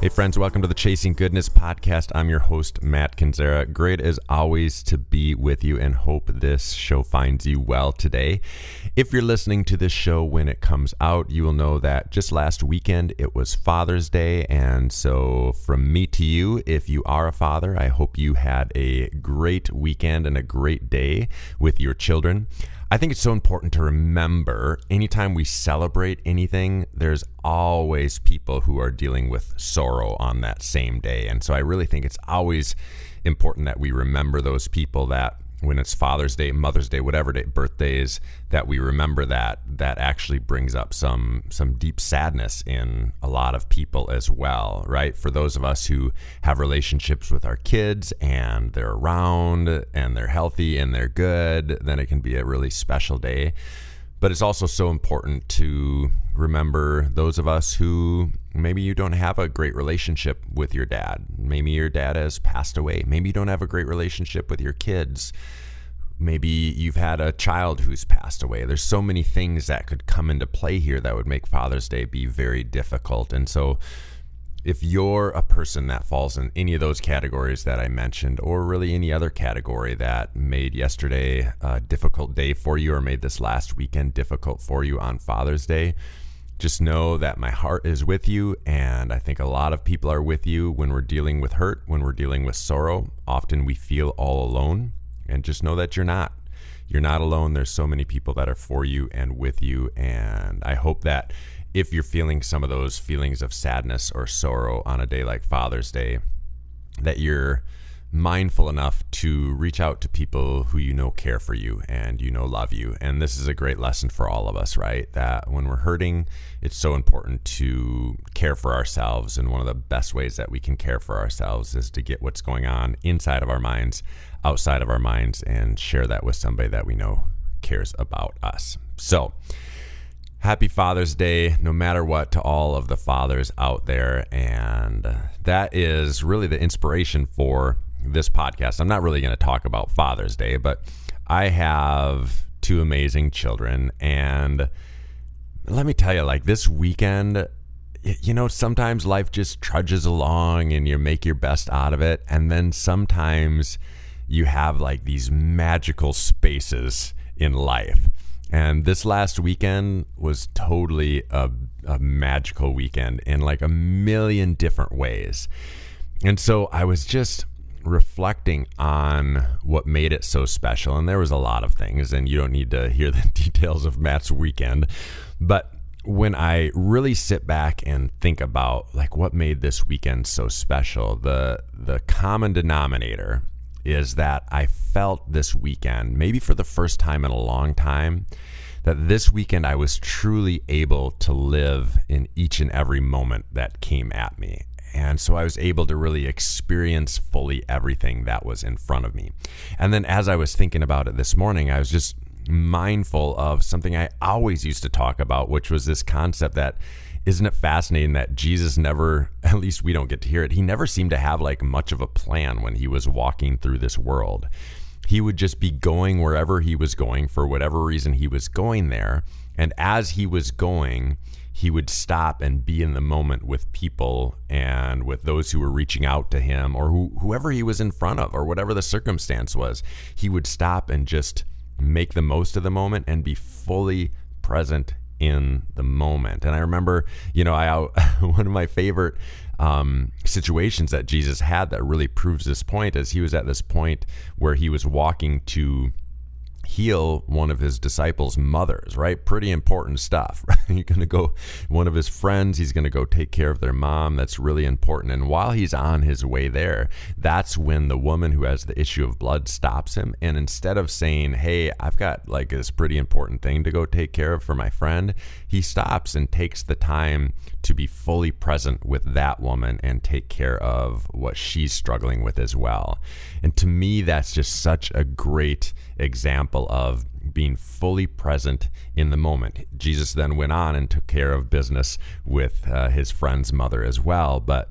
Hey, friends, welcome to the Chasing Goodness podcast. I'm your host, Matt Kendziera. Great as always to be with you and hope this show finds you well today. If you're listening to this show when it comes out, you will know that just last weekend it was Father's Day. And so, from me to you, if you are a father, I hope you had a great weekend and a great day with your children. I think it's so important to remember anytime we celebrate anything, there's always people who are dealing with sorrow on that same day. And so I really think it's always important that we remember those people that when it's Father's Day, Mother's Day, whatever day, birthdays, that we remember that that actually brings up some some deep sadness in a lot of people as well, right? For those of us who have relationships with our kids and they're around and they're healthy and they're good, then it can be a really special day. But it's also so important to remember those of us who maybe you don't have a great relationship with your dad. Maybe your dad has passed away. Maybe you don't have a great relationship with your kids. Maybe you've had a child who's passed away. There's so many things that could come into play here that would make Father's Day be very difficult. And so, if you're a person that falls in any of those categories that I mentioned, or really any other category that made yesterday a difficult day for you, or made this last weekend difficult for you on Father's Day, just know that my heart is with you. And I think a lot of people are with you when we're dealing with hurt, when we're dealing with sorrow. Often we feel all alone. And just know that you're not. You're not alone. There's so many people that are for you and with you. And I hope that if you're feeling some of those feelings of sadness or sorrow on a day like Father's Day, that you're mindful enough to reach out to people who you know care for you and you know love you. And this is a great lesson for all of us, right? That when we're hurting, it's so important to care for ourselves. And one of the best ways that we can care for ourselves is to get what's going on inside of our minds, outside of our minds, and share that with somebody that we know cares about us. So, happy Father's Day, no matter what, to all of the fathers out there. And that is really the inspiration for this podcast. I'm not really going to talk about Father's Day, but I have two amazing children. And let me tell you, like this weekend, you know, sometimes life just trudges along and you make your best out of it. And then sometimes you have like these magical spaces in life. And this last weekend was totally a, a magical weekend in like a million different ways. And so I was just reflecting on what made it so special. And there was a lot of things, and you don't need to hear the details of Matt's weekend. But when I really sit back and think about like what made this weekend so special, the the common denominator is that I felt this weekend, maybe for the first time in a long time, that this weekend I was truly able to live in each and every moment that came at me. And so I was able to really experience fully everything that was in front of me. And then as I was thinking about it this morning, I was just mindful of something I always used to talk about, which was this concept that isn't it fascinating that Jesus never, at least we don't get to hear it, he never seemed to have like much of a plan when he was walking through this world. He would just be going wherever he was going for whatever reason he was going there. And as he was going, he would stop and be in the moment with people and with those who were reaching out to him or who, whoever he was in front of or whatever the circumstance was. He would stop and just make the most of the moment and be fully present in the moment. And I remember, you know, I one of my favorite um, situations that Jesus had that really proves this point is he was at this point where he was walking to heal one of his disciples' mothers, right? Pretty important stuff. Right? He's going to go, one of his friends, he's going to go take care of their mom. That's really important. And while he's on his way there, that's when the woman who has the issue of blood stops him. And instead of saying, Hey, I've got like this pretty important thing to go take care of for my friend, he stops and takes the time to be fully present with that woman and take care of what she's struggling with as well. And to me, that's just such a great example of being fully present in the moment. Jesus then went on and took care of business with uh, his friend's mother as well. But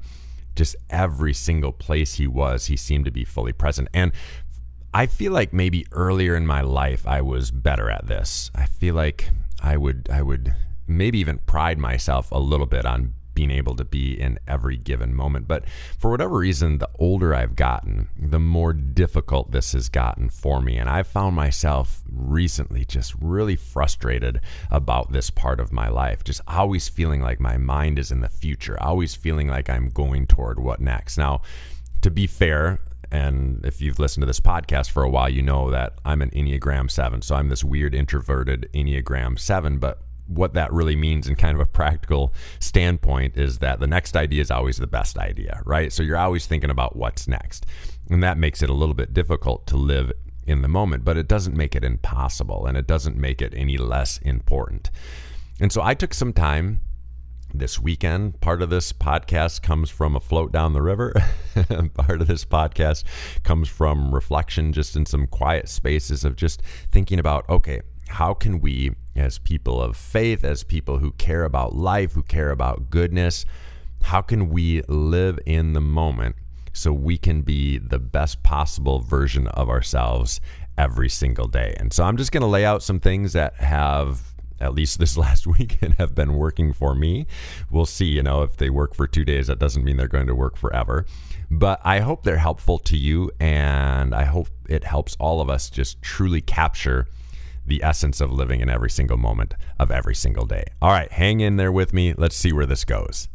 just every single place he was, he seemed to be fully present. And I feel like maybe earlier in my life I was better at this. I feel like I would I would maybe even pride myself a little bit on being able to be in every given moment. But for whatever reason, the older I've gotten, the more difficult this has gotten for me. And I've found myself recently just really frustrated about this part of my life, just always feeling like my mind is in the future, always feeling like I'm going toward what next. Now, to be fair, and if you've listened to this podcast for a while, you know that I'm an Enneagram 7. So I'm this weird introverted Enneagram 7. But what that really means in kind of a practical standpoint is that the next idea is always the best idea, right? So you're always thinking about what's next. And that makes it a little bit difficult to live in the moment, but it doesn't make it impossible and it doesn't make it any less important. And so I took some time this weekend. Part of this podcast comes from a float down the river. Part of this podcast comes from reflection, just in some quiet spaces of just thinking about, okay, how can we, as people of faith, as people who care about life, who care about goodness, how can we live in the moment so we can be the best possible version of ourselves every single day? And so I'm just going to lay out some things that have at least this last weekend have been working for me. We'll see, you know, if they work for 2 days that doesn't mean they're going to work forever. But I hope they're helpful to you and I hope it helps all of us just truly capture the essence of living in every single moment of every single day. All right, hang in there with me. Let's see where this goes.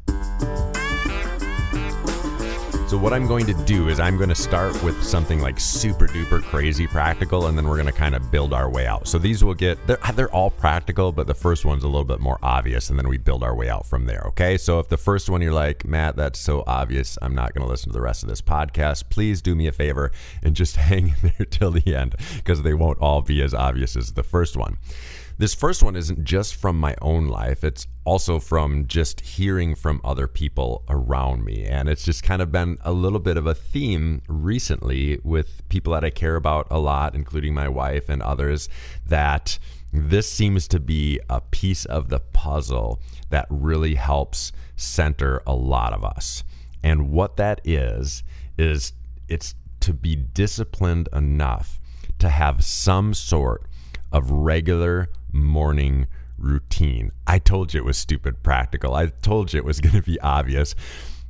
So, what I'm going to do is I'm going to start with something like super duper crazy practical, and then we're going to kind of build our way out. So, these will get, they're, they're all practical, but the first one's a little bit more obvious, and then we build our way out from there. Okay. So, if the first one you're like, Matt, that's so obvious, I'm not going to listen to the rest of this podcast, please do me a favor and just hang in there till the end because they won't all be as obvious as the first one. This first one isn't just from my own life, it's also from just hearing from other people around me. And it's just kind of been a little bit of a theme recently with people that I care about a lot, including my wife and others, that this seems to be a piece of the puzzle that really helps center a lot of us. And what that is, is it's to be disciplined enough to have some sort of regular morning routine. I told you it was stupid practical. I told you it was going to be obvious.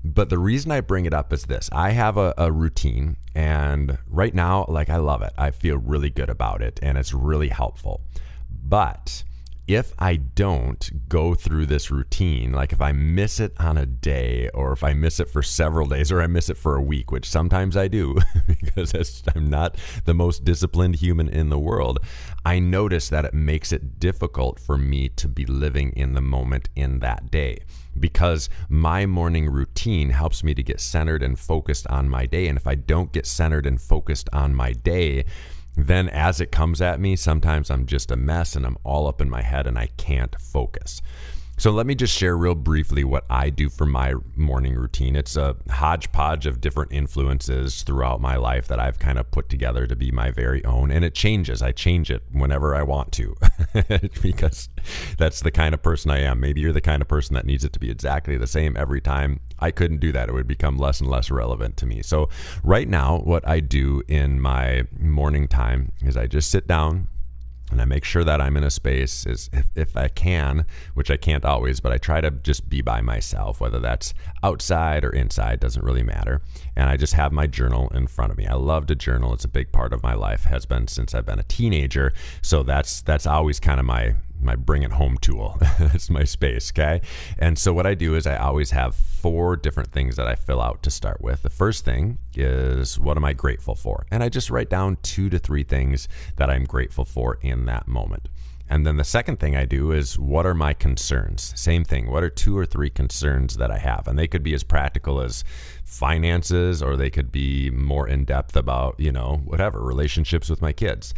But the reason I bring it up is this I have a, a, routine, and right now, like, I love it. I feel really good about it, and it's really helpful. But if I don't go through this routine, like if I miss it on a day, or if I miss it for several days, or I miss it for a week, which sometimes I do because I'm not the most disciplined human in the world, I notice that it makes it difficult for me to be living in the moment in that day because my morning routine helps me to get centered and focused on my day. And if I don't get centered and focused on my day, then as it comes at me, sometimes I'm just a mess and I'm all up in my head and I can't focus. So let me just share real briefly what I do for my morning routine. It's a hodgepodge of different influences throughout my life that I've kind of put together to be my very own. And it changes. I change it whenever I want to because that's the kind of person I am. Maybe you're the kind of person that needs it to be exactly the same every time. I couldn't do that. It would become less and less relevant to me. So right now, what I do in my morning time is I just sit down and I make sure that I'm in a space is if, if I can, which I can't always, but I try to just be by myself, whether that's outside or inside, doesn't really matter. And I just have my journal in front of me. I love to journal. It's a big part of my life, has been since I've been a teenager. So that's that's always kind of my my bring it home tool. it's my space, okay? And so what I do is I always have four different things that I fill out to start with. The first thing is what am I grateful for? And I just write down two to three things that I'm grateful for in that moment. And then the second thing I do is what are my concerns? Same thing. What are two or three concerns that I have? And they could be as practical as finances or they could be more in depth about, you know, whatever, relationships with my kids.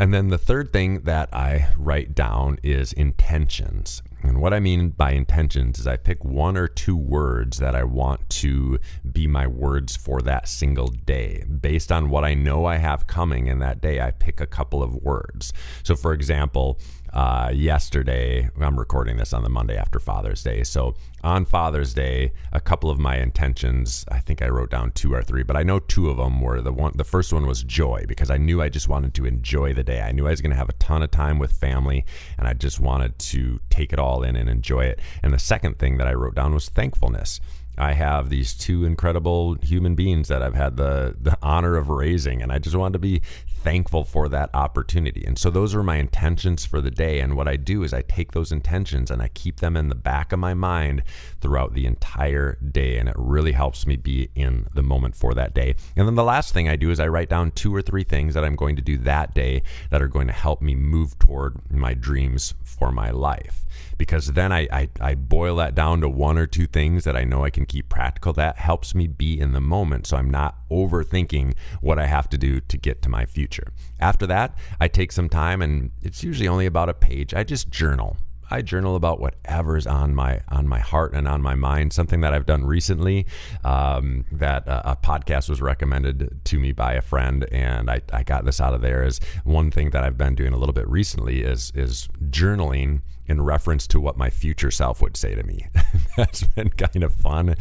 And then the third thing that I write down is intentions. And what I mean by intentions is I pick one or two words that I want to be my words for that single day. Based on what I know I have coming in that day, I pick a couple of words. So, for example, uh, yesterday. I'm recording this on the Monday after Father's Day. So on Father's Day, a couple of my intentions, I think I wrote down two or three, but I know two of them were the one. The first one was joy because I knew I just wanted to enjoy the day. I knew I was going to have a ton of time with family, and I just wanted to take it all in and enjoy it. And the second thing that I wrote down was thankfulness. I have these two incredible human beings that I've had the the honor of raising, and I just wanted to be thankful for that opportunity. And so those are my intentions for the day. And what I do is I take those intentions and I keep them in the back of my mind throughout the entire day. And it really helps me be in the moment for that day. And then the last thing I do is I write down two or three things that I'm going to do that day that are going to help me move toward my dreams for my life. Because then I, I, I boil that down to one or two things that I know I can keep practical. That helps me be in the moment. So I'm not overthinking what I have to do to get to my future. After that, I take some time and it's usually only about a page. I just journal. I journal about whatever's on my on my heart and on my mind. Something that I've done recently, um, that uh, a podcast was recommended to me by a friend, and I, I got this out of there. Is one thing that I've been doing a little bit recently is is journaling in reference to what my future self would say to me. That's been kind of fun,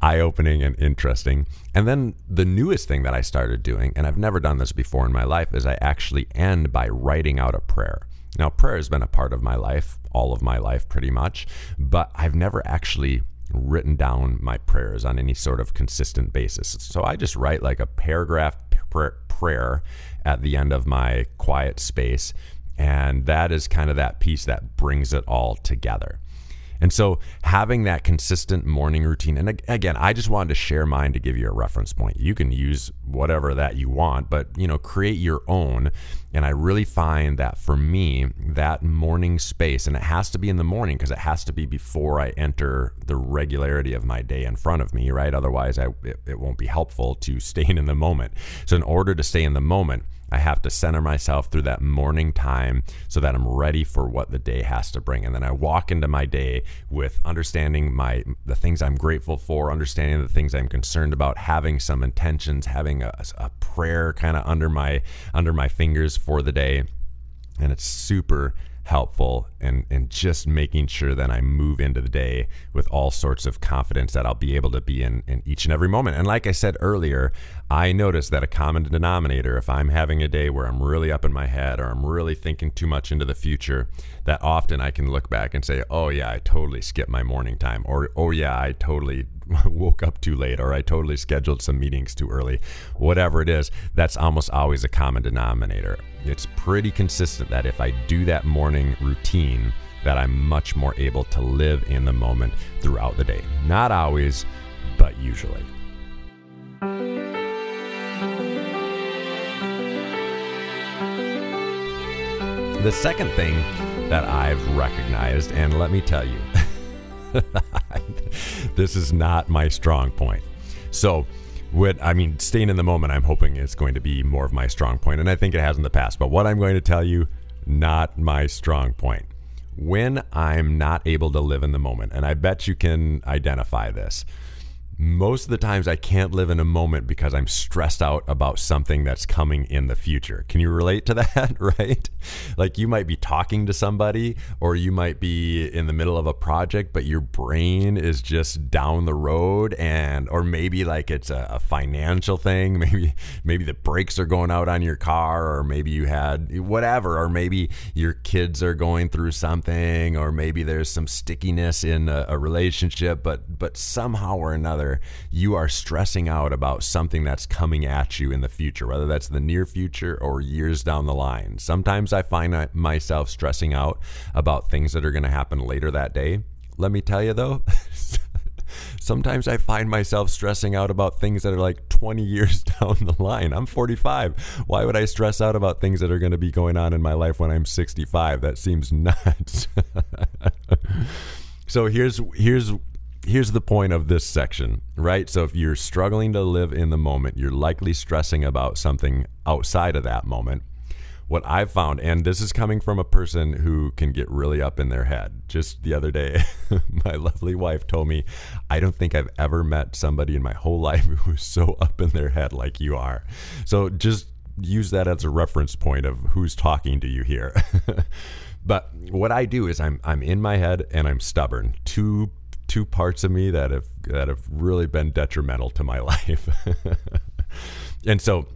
eye opening, and interesting. And then the newest thing that I started doing, and I've never done this before in my life, is I actually end by writing out a prayer. Now, prayer has been a part of my life, all of my life pretty much, but I've never actually written down my prayers on any sort of consistent basis. So I just write like a paragraph prayer at the end of my quiet space. And that is kind of that piece that brings it all together. And so having that consistent morning routine, and again, I just wanted to share mine to give you a reference point. You can use whatever that you want, but you know, create your own. And I really find that for me, that morning space, and it has to be in the morning because it has to be before I enter the regularity of my day in front of me, right? Otherwise, I, it, it won't be helpful to staying in the moment. So, in order to stay in the moment, I have to center myself through that morning time so that I'm ready for what the day has to bring. And then I walk into my day with understanding my the things I'm grateful for, understanding the things I'm concerned about, having some intentions, having a, a prayer kind of under my under my fingers for the day. And it's super helpful and and just making sure that I move into the day with all sorts of confidence that I'll be able to be in in each and every moment. And like I said earlier, I notice that a common denominator if I'm having a day where I'm really up in my head or I'm really thinking too much into the future, that often I can look back and say, "Oh yeah, I totally skipped my morning time," or "Oh yeah, I totally woke up too late or I totally scheduled some meetings too early, whatever it is, that's almost always a common denominator. It's pretty consistent that if I do that morning routine, that I'm much more able to live in the moment throughout the day. Not always, but usually. The second thing that I've recognized, and let me tell you, this is not my strong point. So, what I mean, staying in the moment, I'm hoping is going to be more of my strong point, and I think it has in the past. But what I'm going to tell you, not my strong point. When I'm not able to live in the moment, and I bet you can identify this most of the times I can't live in a moment because I'm stressed out about something that's coming in the future. Can you relate to that, right? Like you might be talking to somebody or you might be in the middle of a project, but your brain is just down the road and or maybe like it's a, a financial thing, maybe maybe the brakes are going out on your car or maybe you had whatever or maybe your kids are going through something or maybe there's some stickiness in a, a relationship, but but somehow or another where you are stressing out about something that's coming at you in the future, whether that's the near future or years down the line. Sometimes I find myself stressing out about things that are going to happen later that day. Let me tell you though, sometimes I find myself stressing out about things that are like 20 years down the line. I'm 45. Why would I stress out about things that are going to be going on in my life when I'm 65? That seems nuts. so here's here's here's the point of this section, right? So if you're struggling to live in the moment, you're likely stressing about something outside of that moment what I've found, and this is coming from a person who can get really up in their head. Just the other day, my lovely wife told me, I don't think I've ever met somebody in my whole life who's so up in their head like you are. So just use that as a reference point of who's talking to you here. but what I do is I'm I'm in my head and I'm stubborn. Two two parts of me that have that have really been detrimental to my life. and so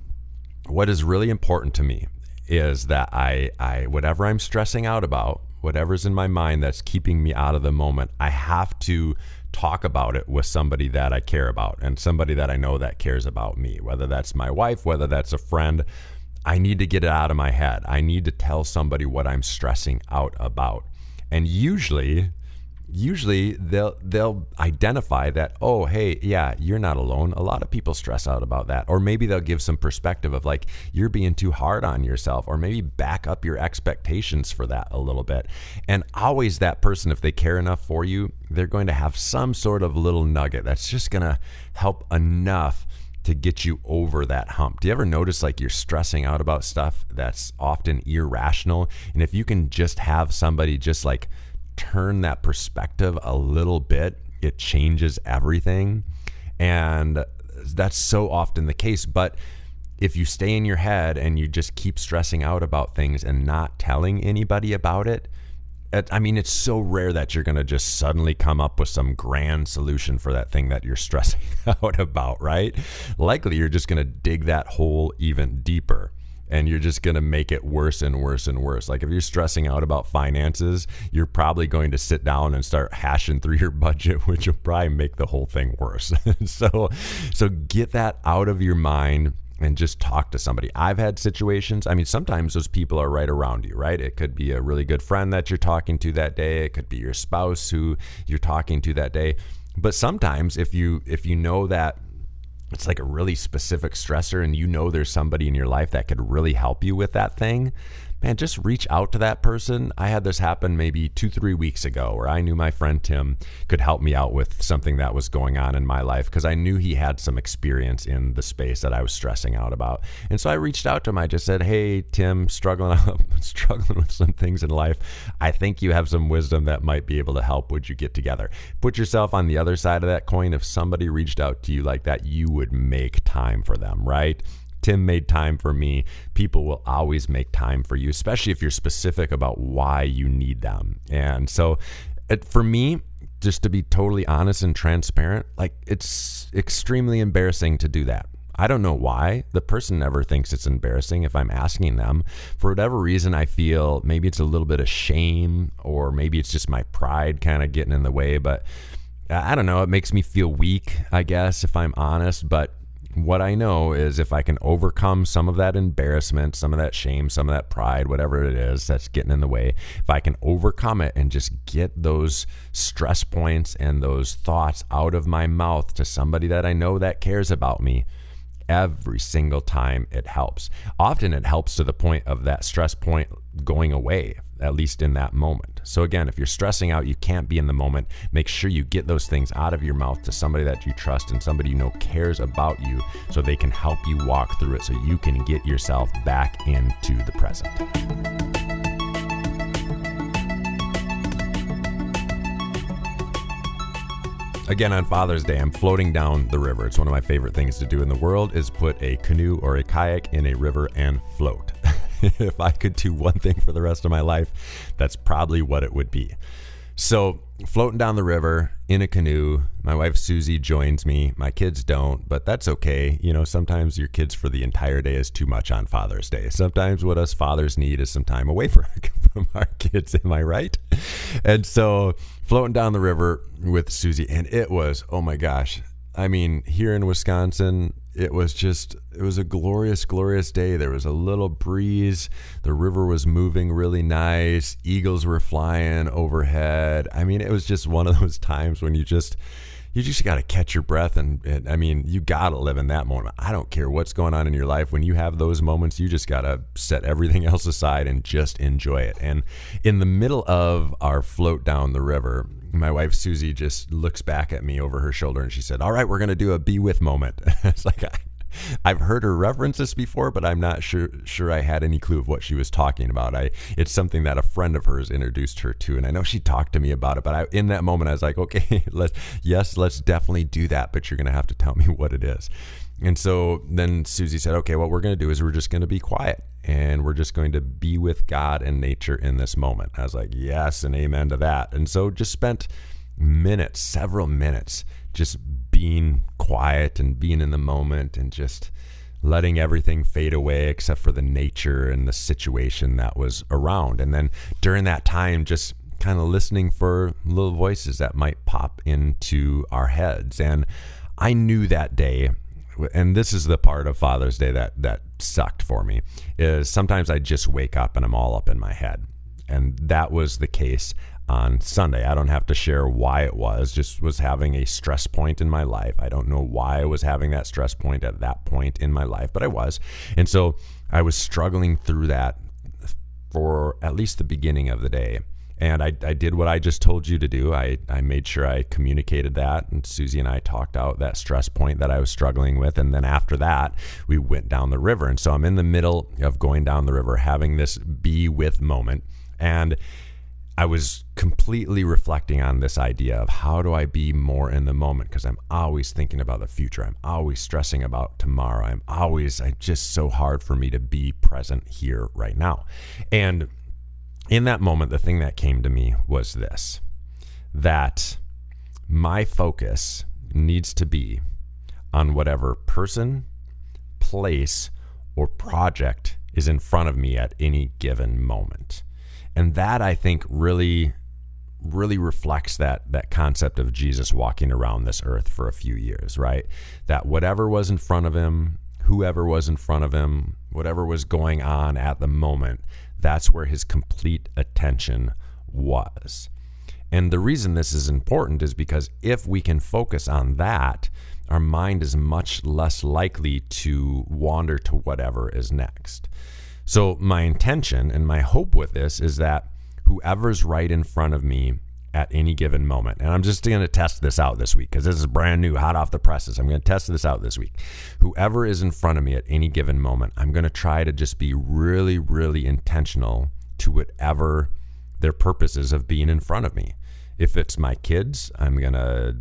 what is really important to me is that I, I whatever I'm stressing out about, whatever's in my mind that's keeping me out of the moment, I have to talk about it with somebody that I care about and somebody that I know that cares about me, whether that's my wife, whether that's a friend. I need to get it out of my head. I need to tell somebody what I'm stressing out about. And usually usually they'll they'll identify that oh hey yeah you're not alone a lot of people stress out about that or maybe they'll give some perspective of like you're being too hard on yourself or maybe back up your expectations for that a little bit and always that person if they care enough for you they're going to have some sort of little nugget that's just going to help enough to get you over that hump. Do you ever notice like you're stressing out about stuff that's often irrational? And if you can just have somebody just like turn that perspective a little bit, it changes everything. And that's so often the case. But if you stay in your head and you just keep stressing out about things and not telling anybody about it, I mean, it's so rare that you're going to just suddenly come up with some grand solution for that thing that you're stressing out about, right? Likely you're just going to dig that hole even deeper and you're just going to make it worse and worse and worse. Like if you're stressing out about finances, you're probably going to sit down and start hashing through your budget, which will probably make the whole thing worse. so, so get that out of your mind and just talk to somebody. I've had situations, I mean, sometimes those people are right around you, right? It could be a really good friend that you're talking to that day, it could be your spouse who you're talking to that day. But sometimes if you if you know that it's like a really specific stressor and you know there's somebody in your life that could really help you with that thing, man, just reach out to that person. I had this happen maybe two, three weeks ago where I knew my friend Tim could help me out with something that was going on in my life because I knew he had some experience in the space that I was stressing out about. And so I reached out to him. I just said, Hey, Tim, struggling, struggling with some things in life. I think you have some wisdom that might be able to help. Would you get together? Put yourself on the other side of that coin. If somebody reached out to you like that, you would make time for them, right? Tim made time for me. People will always make time for you, especially if you're specific about why you need them. And so, it, for me, just to be totally honest and transparent, like it's extremely embarrassing to do that. I don't know why. The person never thinks it's embarrassing if I'm asking them. For whatever reason, I feel maybe it's a little bit of shame or maybe it's just my pride kind of getting in the way. But I don't know. It makes me feel weak, I guess, if I'm honest. But what I know is if I can overcome some of that embarrassment, some of that shame, some of that pride, whatever it is that's getting in the way, if I can overcome it and just get those stress points and those thoughts out of my mouth to somebody that I know that cares about me, every single time it helps. Often it helps to the point of that stress point going away, at least in that moment. So, again, if you're stressing out, you can't be in the moment. Make sure you get those things out of your mouth to somebody that you trust and somebody you know cares about you so they can help you walk through it so you can get yourself back into the present. Again, on Father's Day, I'm floating down the river. It's one of my favorite things to do in the world is put a canoe or a kayak in a river and float. if I could do one thing for the rest of my life, that's probably what it would be. So, floating down the river in a canoe, my wife Susie joins me. My kids don't, but that's okay. You know, sometimes your kids for the entire day is too much on Father's Day. Sometimes what us fathers need is some time away from, our kids. Am I right? And so, floating down the river with Susie, and it was, oh my gosh, I mean, here in Wisconsin, it was just it was a glorious glorious day. There was a little breeze. The river was moving really nice. Eagles were flying overhead. I mean it was just one of those times when you just you just got to catch your breath and, and, i mean you got to live in that moment. I don't care what's going on in your life. When you have those moments you just got to set everything else aside and just enjoy it. And in the middle of our float down the river my wife Susie just looks back at me over her shoulder and she said, "All right, we're going to do a be with moment." it's like I, I've heard her reference this before, but I'm not sure sure I had any clue of what she was talking about. I it's something that a friend of hers introduced her to, and I know she talked to me about it. But I, in that moment, I was like, okay, let's yes, let's definitely do that, but you're going to have to tell me what it is. And so then Susie said, okay, what we're going to do is we're just going to be quiet and we're just going to be with God and nature in this moment. I was like, yes, and amen to that. And so just spent minutes, several minutes, just being quiet and being in the moment and just letting everything fade away except for the nature and the situation that was around. And then during that time, just kind of listening for little voices that might pop into our heads. And I knew that day and this is the part of Father's Day that that sucked for me is sometimes I just wake up and I'm all up in my head. And that was the case on Sunday. I don't have to share why it was, just was having a stress point in my life. I don't know why I was having that stress point at that point in my life, but I was. And so I was struggling through that for at least the beginning of the day. And I, I did what I just told you to do. I, I made sure I communicated that. And Susie and I talked out that stress point that I was struggling with. And then after that, we went down the river. And so I'm in the middle of going down the river, having this be with moment. And I was completely reflecting on this idea of how do I be more in the moment because I'm always thinking about the future. I'm always stressing about tomorrow. I'm always, I just so hard for me to be present here right now. And in that moment, the thing that came to me was this that my focus needs to be on whatever person, place, or project is in front of me at any given moment. And that I think really really reflects that that concept of Jesus walking around this earth for a few years, right? That whatever was in front of him, whoever was in front of him, whatever was going on at the moment, that's where his complete attention was. And the reason this is important is because if we can focus on that, our mind is much less likely to wander to whatever is next. So, my intention and my hope with this is that whoever's right in front of me at any given moment. And I'm just going to test this out this week because this is brand new, hot off the presses. I'm going to test this out this week. Whoever is in front of me at any given moment, I'm going to try to just be really, really intentional to whatever their purpose is of being in front of me. If it's my kids, I'm going to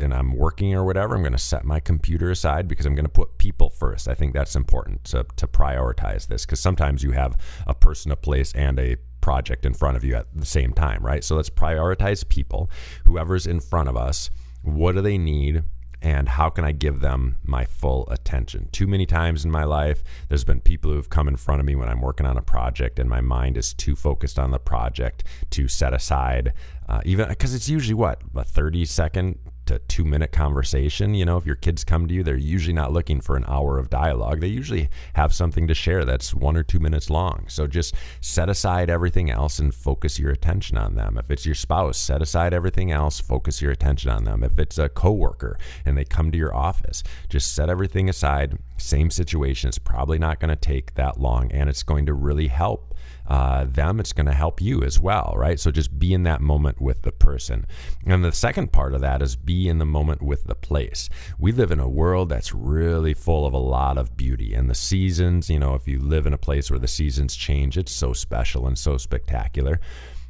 and I'm working or whatever, I'm going to set my computer aside because I'm going to put people first. I think that's important to, to prioritize this because sometimes you have a person, a place, and a project in front of you at the same time, right? So let's prioritize people, whoever's in front of us. What do they need? and how can I give them my full attention? Too many times in my life, there's been people who've come in front of me when I'm working on a project, and my mind is too focused on the project to set aside, uh, even because it's usually what a 30 second to two minute conversation. You know, if your kids come to you, they're usually not looking for an hour of dialogue. They usually have something to share that's one or two minutes long. So just set aside everything else and focus your attention on them. If it's your spouse, set aside everything else, focus your attention on them. If it's a coworker and they come to your office, just set everything aside. Same situation. It's probably not going to take that long and it's going to really help uh, them, it's going to help you as well, right? So just be in that moment with the person. And the second part of that is be in the moment with the place. We live in a world that's really full of a lot of beauty. And the seasons, you know, if you live in a place where the seasons change, it's so special and so spectacular.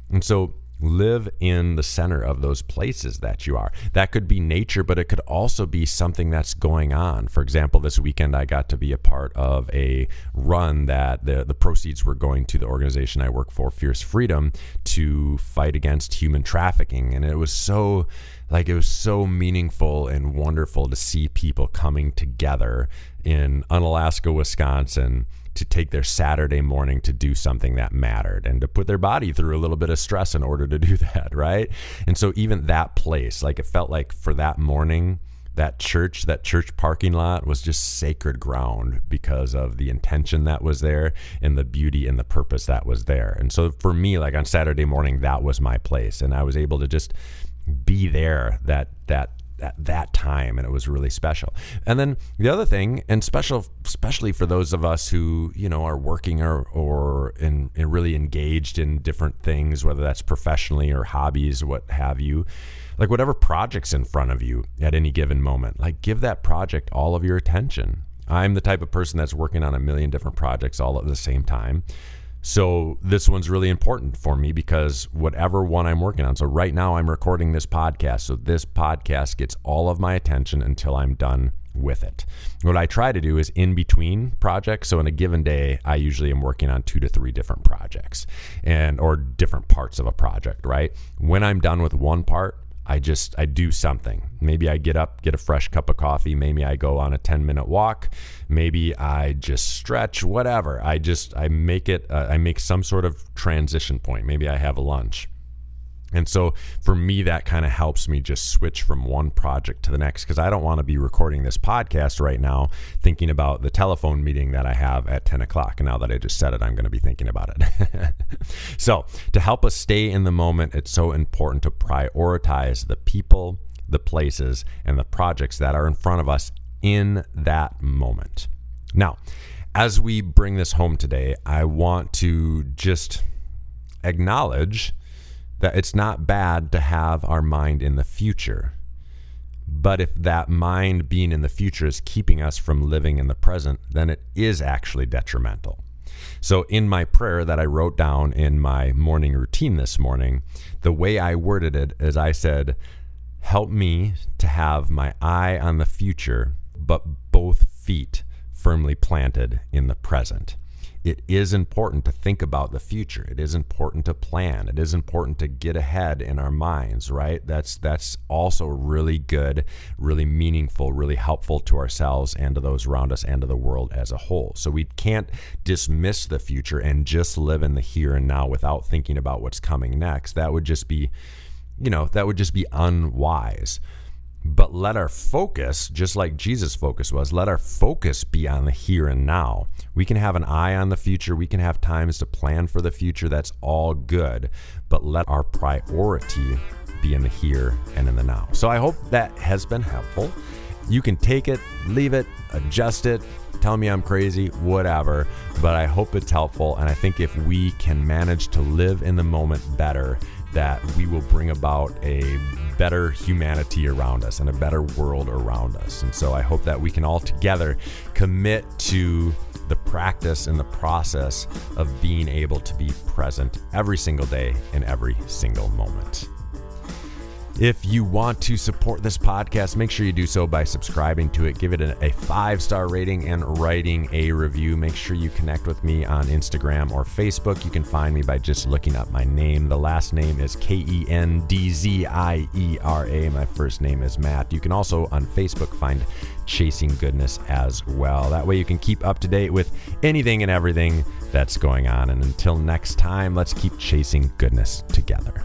And so live in the center of those places that you are. That could be nature, but it could also be something that's going on. For example, this weekend I got to be a part of a run that the, the proceeds were going to the organization I work for, Fierce Freedom, to fight against human trafficking. And it was so like it was so meaningful and wonderful to see people coming together in Onalaska, Wisconsin to take their Saturday morning to do something that mattered and to put their body through a little bit of stress in order to do that, right? And so even that place, like it felt like for that morning, that church, that church parking lot was just sacred ground because of the intention that was there and the beauty and the purpose that was there. And so for me, like on Saturday morning, that was my place. And I was able to just be there that that at that time and it was really special. And then the other thing and special especially for those of us who you know are working or or in, in really engaged in different things whether that's professionally or hobbies what have you like whatever projects in front of you at any given moment like give that project all of your attention. I'm the type of person that's working on a million different projects all at the same time so this one's really important for me because whatever one I'm working on. So right now I'm recording this podcast. So this podcast gets all of my attention until I'm done with it. What I try to do is in between projects. So in a given day, I usually am working on two to three different projects and or different parts of a project, right? When I'm done with one part, I just I do something. Maybe I get up, get a fresh cup of coffee, maybe I go on a 10 minute walk, maybe I just stretch, whatever. I just I make it uh, I make some sort of transition point. Maybe I have a lunch. And so for me, that kind of helps me just switch from one project to the next because I don't want to be recording this podcast right now thinking about the telephone meeting that I have at 10 o'clock. And now that I just said it, I'm going to be thinking about it. so to help us stay in the moment, it's so important to prioritize the people, the places, and the projects that are in front of us in that moment. Now, as we bring this home today, I want to just acknowledge that it's not bad to have our mind in the future. But if that mind being in the future is keeping us from living in the present, then it is actually detrimental. So, in my prayer that I wrote down in my morning routine this morning, the way I worded it is I said, Help me to have my eye on the future, but both feet firmly planted in the present it is important to think about the future. It is important to plan. It is important to get ahead in our minds, right? That's that's also really good, really meaningful, really helpful to ourselves and to those around us and to the world as a whole. So we can't dismiss the future and just live in the here and now without thinking about what's coming next. That would just be, you know, that would just be unwise. But let our focus, just like Jesus' focus was, let our focus be on the here and now. We can have an eye on the future. We can have times to plan for the future. That's all good. But let our priority be in the here and in the now. So I hope that has been helpful. You can take it, leave it, adjust it, tell me I'm crazy, whatever. But I hope it's helpful. And I think if we can manage to live in the moment better, that we will bring about a better humanity around us and a better world around us. And so I hope that we can all together commit to the practice and the process of being able to be present every single day in every single moment. If you want to support this podcast, make sure you do so by subscribing to it. Give it a, five star rating and writing a review. Make sure you connect with me on Instagram or Facebook. You can find me by just looking up my name. The last name is K E N D Z I E R A. My first name is Matt. You can also on Facebook find Chasing Goodness as well. That way you can keep up to date with anything and everything that's going on. And until next time, let's keep chasing goodness together.